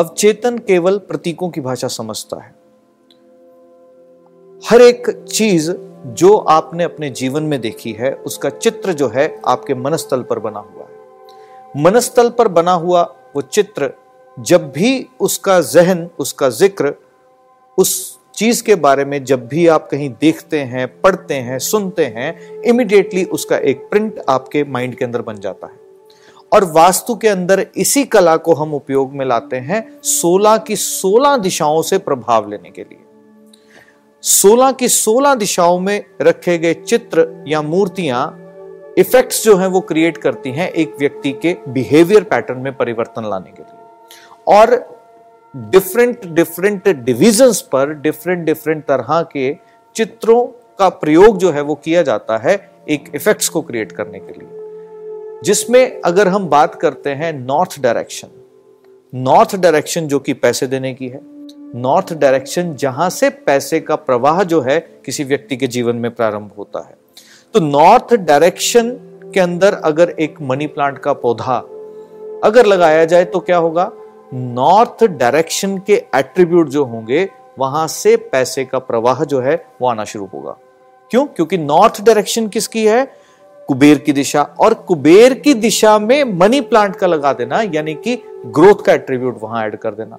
अवचेतन केवल प्रतीकों की भाषा समझता है। हर एक चीज़ जो आपने अपने जीवन में देखी है, उसका चित्र जो है, आपके मनस्थल पर बना हुआ है। मनस्थल पर बना हुआ वो चित्र, जब भी उसका जहन, उसका ज़िक्र, उस चीज़ के बारे में जब भी आप कहीं देखते हैं, पढ़ते हैं, सुनते हैं इमिडिएटली उसका एक प्रिंट आपके माइंड के अंदर बन जाता है। और वास्तु के अंदर इसी कला को हम उपयोग में लाते हैं 16 की 16 दिशाओं से प्रभाव लेने के लिए। 16 की 16 दिशाओं में रखे गए चित्र या मूर्तियाँ इफेक्ट्स जो हैं वो क्रिएट करती हैं एक व्यक्ति के बिहेवियर पैटर्न में परिवर्तन लाने के लिए। और डिफरेंट डिफरेंट डिविजन्स पर डिफरेंट डिफरेंट तरह के चित्रों का प्रयोग जो है वो किया जाता है एक इफेक्ट्स को क्रिएट करने के लिए। जिसमें अगर हम बात करते हैं नॉर्थ डायरेक्शन नॉर्थ डायरेक्शन जो कि पैसे देने की है, नॉर्थ डायरेक्शन जहाँ से पैसे का प्रवाह जो है किसी व्यक्ति के जीवन में प्रारंभ होता है। तो नॉर्थ डायरेक्शन के अंदर अगर एक मनी प्लांट का पौधा अगर लगाया जाए तो क्या होगा? नॉर्थ डायरेक्शन के एट्रीब्यूट जो होंगे, वहाँ से पैसे का प्रवाह जो है वो आना शुरू होगा। क्यों? क्योंकि नॉर्थ डायरेक्शन किसकी है? कुबेर की दिशा और कुबेर की दिशा में मनी प्लांट का लगा देना, यानी कि ग्रोथ का एट्रीब्यूट वहाँ ऐड कर देना।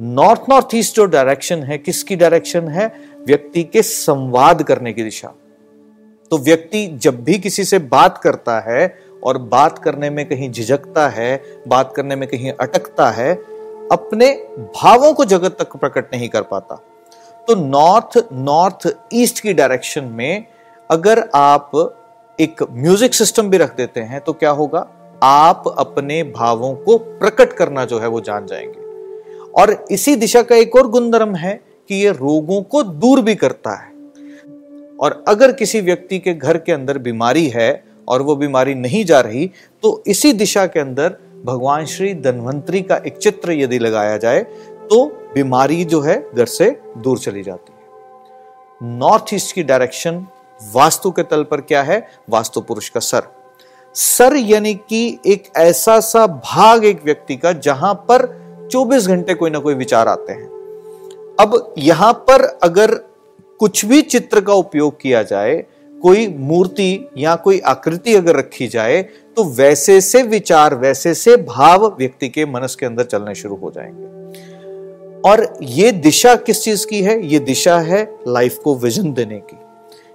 नॉर्थ नॉर्थ ईस्ट जो डायरेक्शन है, किसकी डायरेक्शन है? व्यक्ति के संवाद करने की दिशा। तो व्यक्ति जब भी किसी से बात करता है और बात करने में कहीं झिझकता है, बात करने में कहीं अटकता है, अपने भावों को जगत तक प्रकट नहीं कर पाता। तो नॉर्थ नॉर्थ ईस्ट की डायरेक्शन में अगर आप एक म्यूज़िक सिस्टम भी रख देते हैं तो क्या होगा? आप अपने भावों को प्रकट करना जो है वो जान जाएँगे। और इसी दिशा का एक और गुणधर्म है कि ये रोगों को दूर भी करता है। और अगर किसी व्यक्ति के घर के अंदर बीमारी है और वो बीमारी नहीं जा रही तो इसी दिशा के अंदर भगवान श्री धनवंतरी का एक चित्र यदि लगाया जाए तो बीमारी जो है घर से दूर चली जाती है। नॉर्थ ईस्ट की डायरेक्शन वास्तु के तल पर क्या है? वास्तु पुरुष का सर। सर यानी कि एक ऐसा सा भाग एक व्यक्ति का जहाँ पर 24 घंटे कोई ना कोई विचार आते हैं। अब यहाँ पर अगर कुछ भी चित्र का उपयोग किया जाए, कोई मूर्ति या कोई आकृति अगर रखी जाए तो वैसे से विचार, वैसे से भाव व्यक्ति के मनस के अंदर चलने शुरू हो जाएँगे। और ये दिशा किस चीज़ की है? ये दिशा है लाइफ को विजन देने की।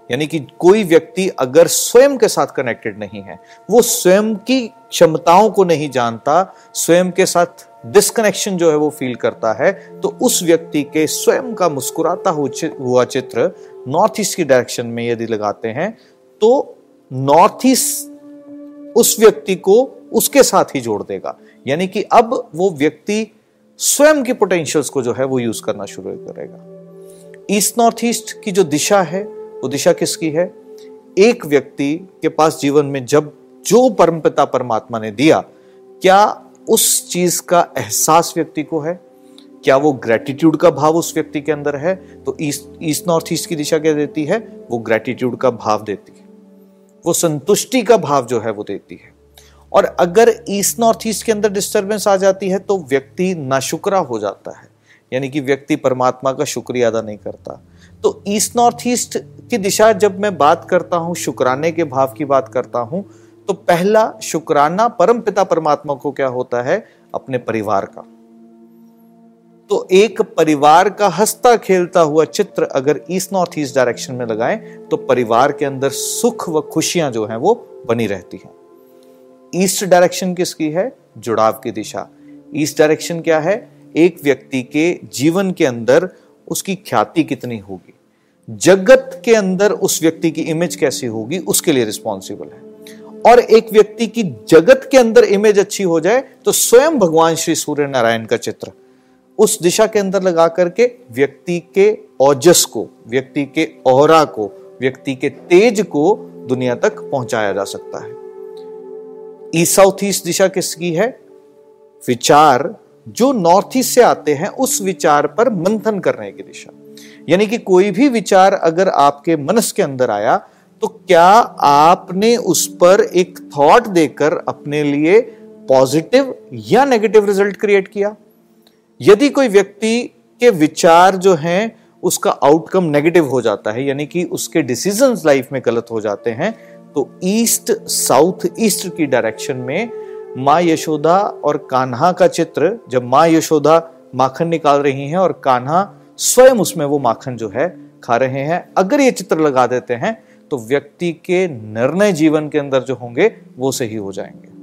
यानी कि कोई व्यक्ति अगर स्वयं के साथ कनेक्टेड नहीं है, वो स्वयं की क्षमताओं को नहीं जानता, स्वयं के साथ डिस्कनेक्शन जो है वो फील करता है तो उस व्यक्ति के स्वयं का मुस्कुराता हुआ चित्र नॉर्थ ईस्ट की डायरेक्शन में यदि लगाते हैं तो नॉर्थ ईस्ट उस व्यक्ति को उसके साथ ही जोड़ देगा। यानी कि अब वो व्यक्ति स्वयं की पोटेंशियल्स को जो है वो यूज़ करना शुरू करेगा। ईस्ट नॉर्थ ईस्ट की जो दिशा है वो दिशा किसकी है? एक व्यक्ति के पास जीवन में जब जो परमपिता परमात्मा ने दिया, क्या उस चीज़ का एहसास व्यक्ति को है? क्या वो ग्रेटिट्यूड का भाव उस व्यक्ति के अंदर है? तो ईस्ट नॉर्थ ईस्ट की दिशा क्या देती है? वो ग्रेटिट्यूड का भाव देती है। वो संतुष्टि का भाव जो है वो देती है। और अगर ईस्ट नॉर्थ ईस्ट के अंदर डिस्टर्बेंस आ जाती है तो व्यक्ति नाशुक्रा हो जाता है। यानी कि व्यक्ति परमात्मा का शुक्रिया अदा नहीं करता। तो ईस्ट नॉर्थ ईस्ट की दिशा जब मैं बात करता हूँ, शुक्राने के भाव की बात करता हूँ तो पहला शुक्राना परम पिता परमात्मा को क्या होता है? अपने परिवार का। तो एक परिवार का हंसता खेलता हुआ चित्र अगर ईस्ट नॉर्थ ईस्ट डायरेक्शन में लगाएँ तो परिवार के अंदर सुख व खुशियाँ जो हैं, वो बनी रहती हैं। ईस्ट डायरेक्शन किसकी है? जुड़ाव की दिशा। ईस्ट डायरेक्शन क्या है? एक व्यक्ति के जीवन के अंदर उसकी ख्याति कितनी होगी? जगत के अंदर उस व्यक्ति की इमेज कैसी होगी, उसके लिए रिस्पॉन्सिबल है। और एक व्यक्ति की जगत के अंदर इमेज अच्छी हो जाए तो स्वयं भगवान श्री सूर्य नारायण का चित्र, उस दिशा के अंदर लगा करके व्यक्ति के ओजस को, व्यक्ति के ओहरा को, व्यक्ति के तेज को दुनिया तक पहुँचाया जा सकता है। ईस्ट साउथ ईस्ट दिशा किसकी है? विचार, जो नॉर्थ ईस्ट से आते हैं, उस विचार पर मंथन करने की दिशा। यानी कि कोई भी विचार अगर आपके मनस के अंदर आया तो क्या आपने उस पर एक थॉट देकर अपने लिए पॉजिटिव या नेगेटिव रिज़ल्ट क्रिएट किया? यदि कोई व्यक्ति के विचार जो हैं, उसका आउटकम नेगेटिव हो जाता है, यानी कि उसके डिसीज़न लाइफ में गलत हो जाते हैं तो ईस्ट साउथ ईस्ट की डायरेक्शन में माँ यशोदा और कान्हा का चित्र, जब माँ यशोदा माखन निकाल रही हैं और कान्हा स्वयं उसमें वो माखन जो है खा रहे हैं। अगर ये चित्र लगा देते हैं तो व्यक्ति के निर्णय जीवन के अंदर जो होंगे, वो सही हो जाएँगे।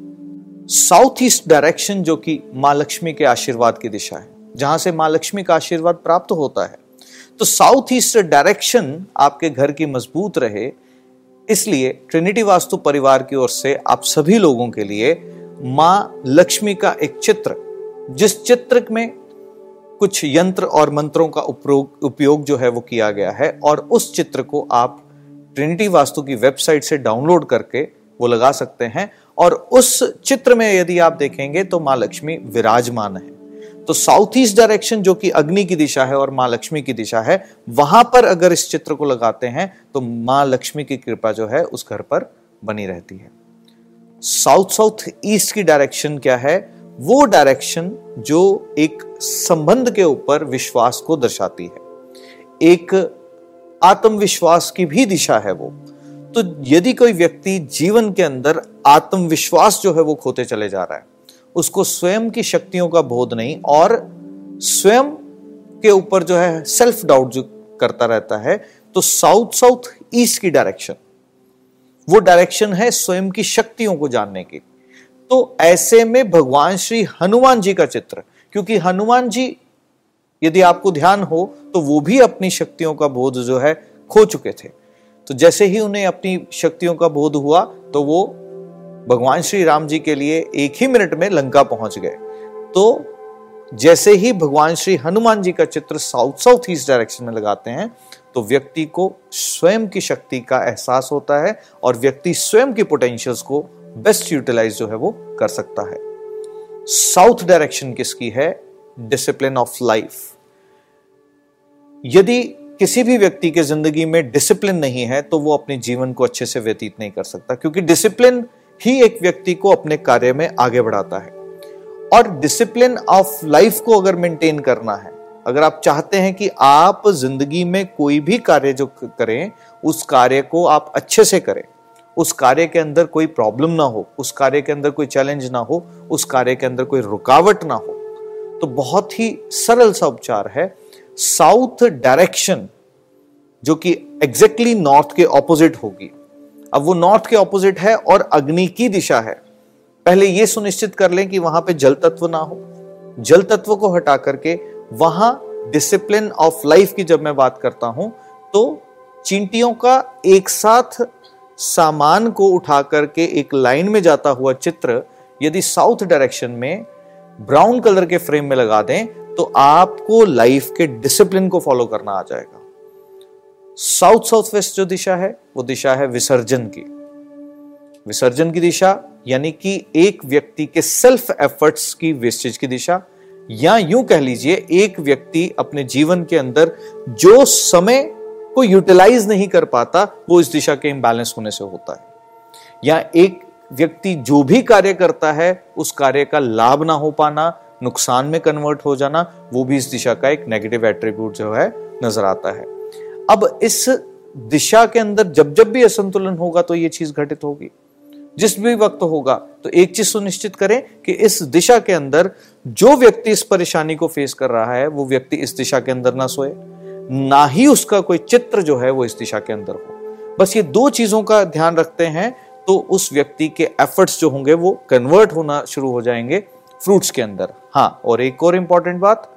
साउथ ईस्ट डायरेक्शन जो कि माँ लक्ष्मी के आशीर्वाद की दिशा है, जहाँ से माँ लक्ष्मी का आशीर्वाद प्राप्त होता है तो साउथ ईस्ट डायरेक्शन आपके घर की मज़बूत रहे। इसलिए ट्रिनिटी वास्तु परिवार की ओर से आप सभी लोगों के लिए माँ लक्ष्मी का एक चित्र, जिस चित्र में कुछ यंत्र और मंत्रों का उपयोग जो है वो किया गया है और उस चित्र को आप ट्रिनिटी वास्तु की वेबसाइट से डाउनलोड करके वो लगा सकते हैं और उस चित्र में यदि आप देखेंगे तो माँ लक्ष्मी विराजमान है। तो साउथ ईस्ट डायरेक्शन जो कि अग्नि की दिशा है और माँ लक्ष्मी की दिशा है, वहाँ पर अगर इस चित्र को लगाते हैं तो माँ लक्ष्मी की कृपा जो है उस घर पर बनी रहती है। साउथ साउथ ईस्ट की डायरेक्शन क्या है? वो डायरेक्शन जो एक संबंध के ऊपर विश्वास को दर्शाती है। एक आत्मविश्वास की भी दिशा है वो। तो यदि कोई व्यक्ति जीवन के अंदर आत्मविश्वास जो है वो खोते चले जा रहा है, उसको स्वयं की शक्तियों का बोध नहीं और स्वयं के ऊपर जो है सेल्फ डाउट जो करता रहता है तो साउथ साउथ ईस्ट की डायरेक्शन वो डायरेक्शन है स्वयं की शक्तियों को जानने की। तो ऐसे में भगवान श्री हनुमान जी का चित्र, क्योंकि हनुमान जी, यदि आपको ध्यान हो तो वो भी अपनी शक्तियों का बोध जो है, खो चुके थे। तो जैसे ही उन्हें अपनी शक्तियों का बोध हुआ तो वो भगवान श्री राम जी के लिए एक ही मिनट में लंका पहुँच गए। तो जैसे ही भगवान श्री हनुमान जी का चित्र साउथ साउथ ईस्ट डायरेक्शन में लगाते हैं तो व्यक्ति को स्वयं की शक्ति का एहसास होता है और व्यक्ति स्वयं की पोटेंशियल्स को बेस्ट यूटिलाइज जो है वो कर सकता है। साउथ डायरेक्शन किसकी है? डिसिप्लिन ऑफ़ लाइफ यदि किसी भी व्यक्ति के ज़िंदगी में डिसिप्लिन नहीं है तो वो अपने जीवन को अच्छे से व्यतीत नहीं कर सकता, क्योंकि डिसिप्लिन ही एक व्यक्ति को अपने कार्य में आगे बढ़ाता है। और डिसिप्लिन ऑफ़ लाइफ को अगर मेंटेन करना है, अगर आप चाहते हैं कि आप ज़िंदगी में कोई भी कार्य जो करें, उस कार्य को आप अच्छे से करें उस कार्य के अंदर कोई प्रॉब्लम ना हो, उस कार्य के अंदर कोई चैलेंज ना हो, उस कार्य के अंदर कोई रुकावट ना हो। तो बहुत ही सरल सा उपचार है। साउथ डायरेक्शन जो कि एग्जैक्टली नॉर्थ के ऑपोजिट होगी। अब वो नॉर्थ के ऑपोजिट है और अग्नि की दिशा है। पहले यह सुनिश्चित कर लें कि वहाँ पे जल तत्व ना हो। जल तत्व को हटा करके वहाँ डिसिप्लिन ऑफ़ लाइफ की जब मैं बात करता हूँ तो चींटियों का एक साथ सामान को उठा करके एक लाइन में जाता हुआ चित्र यदि साउथ डायरेक्शन में ब्राउन कलर के फ्रेम में लगा दें तो आपको लाइफ के डिसिप्लिन को फॉलो करना आ जाएगा। साउथ साउथ वेस्ट जो दिशा है, वो दिशा है विसर्जन की। विसर्जन की दिशा, यानी कि एक व्यक्ति के सेल्फ एफर्ट्स की वेस्टेज की दिशा, या यूँ कह लीजिए, एक व्यक्ति अपने जीवन के अंदर जो समय को यूटिलाइज नहीं कर पाता, वो इस दिशा के इम्बैलेंस होने से होता है। या एक व्यक्ति जो भी कार्य करता है, उस कार्य का लाभ ना हो पाना, नुकसान में कन्वर्ट हो जाना, वो भी इस दिशा का एक नेगेटिव एट्रीब्यूट जो है, नज़र आता है। अब इस दिशा के अंदर जब जब भी असंतुलन होगा तो ये चीज़ घटित होगी। जिस भी वक्त होगा तो एक चीज़ सुनिश्चित करें कि इस दिशा के अंदर जो व्यक्ति इस परेशानी को फेस कर रहा है, वो व्यक्ति इस दिशा के अंदर ना सोए। ना ही उसका कोई चित्र जो है वो इस दिशा के अंदर हो। बस ये दो चीज़ों का ध्यान रखते हैं तो उस व्यक्ति के एफर्ट्स जो होंगे वो कन्वर्ट होना शुरू हो जाएँगे फ्रूट्स के अंदर। हाँ और एक और इंपॉर्टेंट बात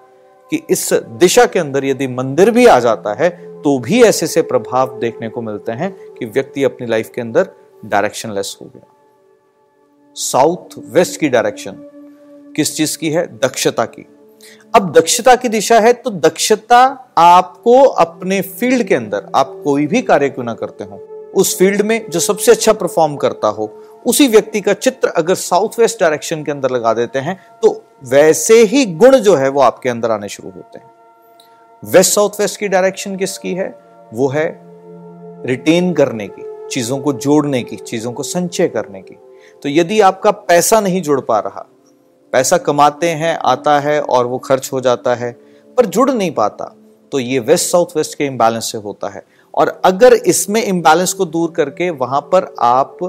कि इस दिशा के अंदर यदि मंदिर भी आ जाता है तो भी ऐसे से प्रभाव देखने को मिलते हैं कि व्यक्ति अपनी लाइफ के अंदर डायरेक्शन लेस हो गया। साउथ वेस्ट की डायरेक्शन किस चीज़ की है? दक्षता की। अब दक्षता की दिशा है तो दक्षता आपको अपने फ़ील्ड के अंदर, आप कोई भी कार्य क्यों ना करते हो, उस फ़ील्ड में जो सबसे अच्छा परफॉर्म करता हो, उसी व्यक्ति का चित्र अगर साउथ वेस्ट डायरेक्शन के अंदर लगा देते हैं तो वैसे ही गुण जो है वो आपके अंदर आने शुरू होते हैं। वेस्ट साउथ वेस्ट की डायरेक्शन किसकी है? वो है रिटेन करने की, चीज़ों को जोड़ने की, चीज़ों को संचय करने की। तो यदि आपका पैसा नहीं जुड़ पा रहा पैसा कमाते हैं, आता है और वो खर्च हो जाता है, पर जुड़ नहीं पाता तो ये वेस्ट साउथ वेस्ट के इम्बैलेंस से होता है। और अगर इसमें इम्बैलेंस को दूर करके वहाँ पर आप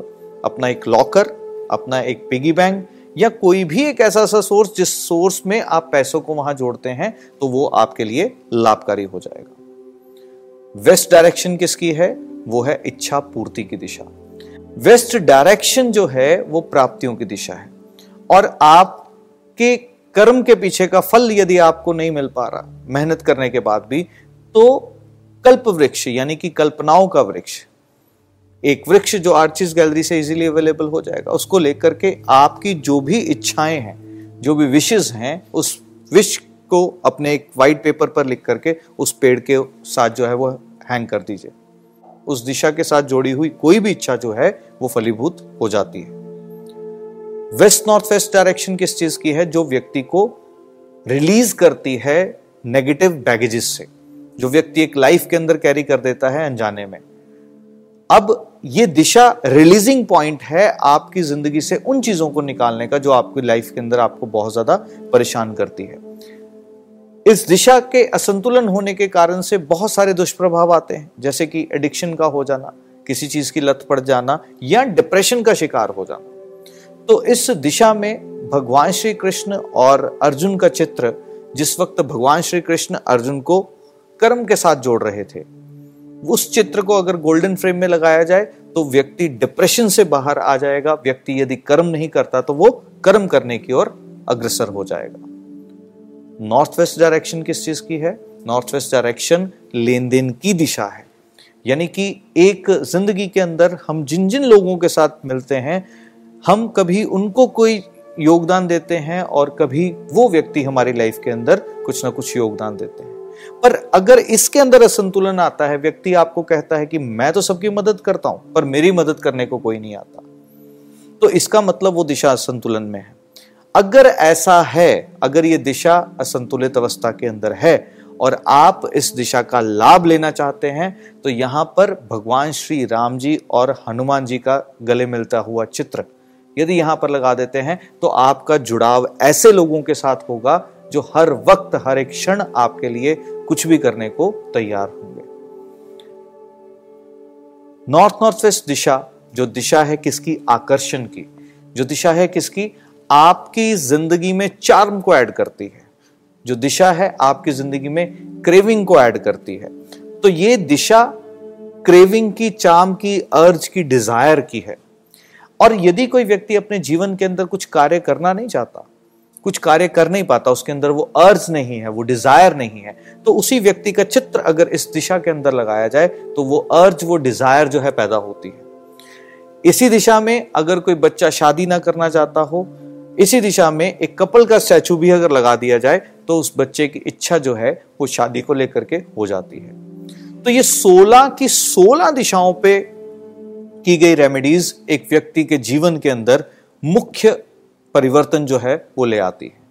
अपना एक लॉकर अपना एक पिगी बैंक या कोई भी एक ऐसा सा सोर्स जिस सोर्स में आप पैसों को वहाँ जोड़ते हैं तो वो आपके लिए लाभकारी हो जाएगा। वेस्ट डायरेक्शन किसकी है? वो है इच्छा पूर्ति की दिशा। वेस्ट डायरेक्शन जो है, वो प्राप्तियों की दिशा है। और आपके कर्म के पीछे का फल यदि आपको नहीं मिल पा रहा, मेहनत करने के बाद भी तो कल्प वृक्ष, यानी कि कल्पनाओं का वृक्ष, एक वृक्ष जो आर्चिस गैलरी से इजीली अवेलेबल हो जाएगा, उसको लेकर के आपकी जो भी इच्छाएँ हैं, जो भी विशेष हैं, उस विश को अपने एक वाइट पेपर पर लिख करके उस पेड़ के साथ जो है वो हैंग कर दीजिए। उस दिशा के साथ जोड़ी हुई कोई भी इच्छा जो है, वो फलीभूत हो जाती है। वेस्ट नॉर्थ वेस्ट डायरेक्शन किस चीज़ की है? जो व्यक्ति को रिलीज़ करती है नेगेटिव बैगेजेस से। जो व्यक्ति एक लाइफ के अंदर कैरी कर देता है अनजाने में। अब ये दिशा रिलीजिंग पॉइंट है आपकी ज़िंदगी से उन चीज़ों को निकालने का जो आपकी लाइफ के अंदर आपको बहुत ज़्यादा परेशान करती है। इस दिशा के असंतुलन होने के कारण से बहुत सारे दुष्प्रभाव आते हैं। जैसे कि एडिक्शन का हो जाना, किसी चीज़ की लत पड़ जाना या डिप्रेशन का शिकार हो जाना। तो इस दिशा में भगवान श्री कृष्ण और अर्जुन का चित्र, जिस वक्त भगवान श्री कृष्ण अर्जुन को कर्म के साथ जोड़ रहे थे, उस चित्र को अगर गोल्डन फ्रेम में लगाया जाए तो व्यक्ति डिप्रेशन से बाहर आ जाएगा। व्यक्ति यदि कर्म नहीं करता तो वो कर्म करने की ओर अग्रसर हो जाएगा। नॉर्थ वेस्ट डायरेक्शन किस चीज़ की है? नॉर्थ वेस्ट डायरेक्शन लेन देन की दिशा है। यानी कि एक ज़िंदगी के अंदर हम जिन जिन लोगों के साथ मिलते हैं हम कभी उनको कोई योगदान देते हैं और कभी वो व्यक्ति हमारी लाइफ के अंदर कुछ ना कुछ योगदान देते हैं। पर अगर इसके अंदर असंतुलन आता है, व्यक्ति आपको कहता है कि मैं तो सबकी मदद करता हूँ, पर मेरी मदद करने को कोई नहीं आता तो इसका मतलब वो दिशा असंतुलन में है। अगर ऐसा है, अगर ये दिशा असंतुलित अवस्था के अंदर है और आप इस दिशा का लाभ लेना चाहते हैं तो यहाँ पर भगवान श्री राम जी और हनुमान जी का गले मिलता हुआ चित्र यदि यहाँ पर लगा देते हैं तो आपका जुड़ाव ऐसे लोगों के साथ होगा जो हर वक्त, हर एक क्षण आपके लिए कुछ भी करने को तैयार होंगे। नॉर्थ नॉर्थ वेस्ट दिशा, जो दिशा है किसकी? आकर्षण की। जो दिशा है किसकी? आपकी ज़िंदगी में चार्म को ऐड करती है। जो दिशा है आपकी ज़िंदगी में क्रेविंग को ऐड करती है। तो ये दिशा क्रेविंग की चार्म की अर्ज़ की डिज़ायर की है। और यदि कोई व्यक्ति अपने जीवन के अंदर कुछ कार्य करना नहीं चाहता, कुछ कार्य कर नहीं पाता, उसके अंदर वो अर्ज़ नहीं है, वो डिज़ायर नहीं है तो उसी व्यक्ति का चित्र अगर इस दिशा के अंदर लगाया जाए तो वो अर्ज़, वो डिज़ायर जो है पैदा होती है। इसी दिशा में अगर कोई बच्चा शादी ना करना चाहता हो, इसी दिशा में एक कपल का स्टैचू भी अगर लगा दिया जाए तो उस बच्चे की इच्छा जो है, वो शादी को लेकर के हो जाती है। तो ये सोलह की सोलह दिशाओं पे की गई रेमेडीज एक व्यक्ति के जीवन के अंदर मुख्य परिवर्तन जो है वो ले आती है।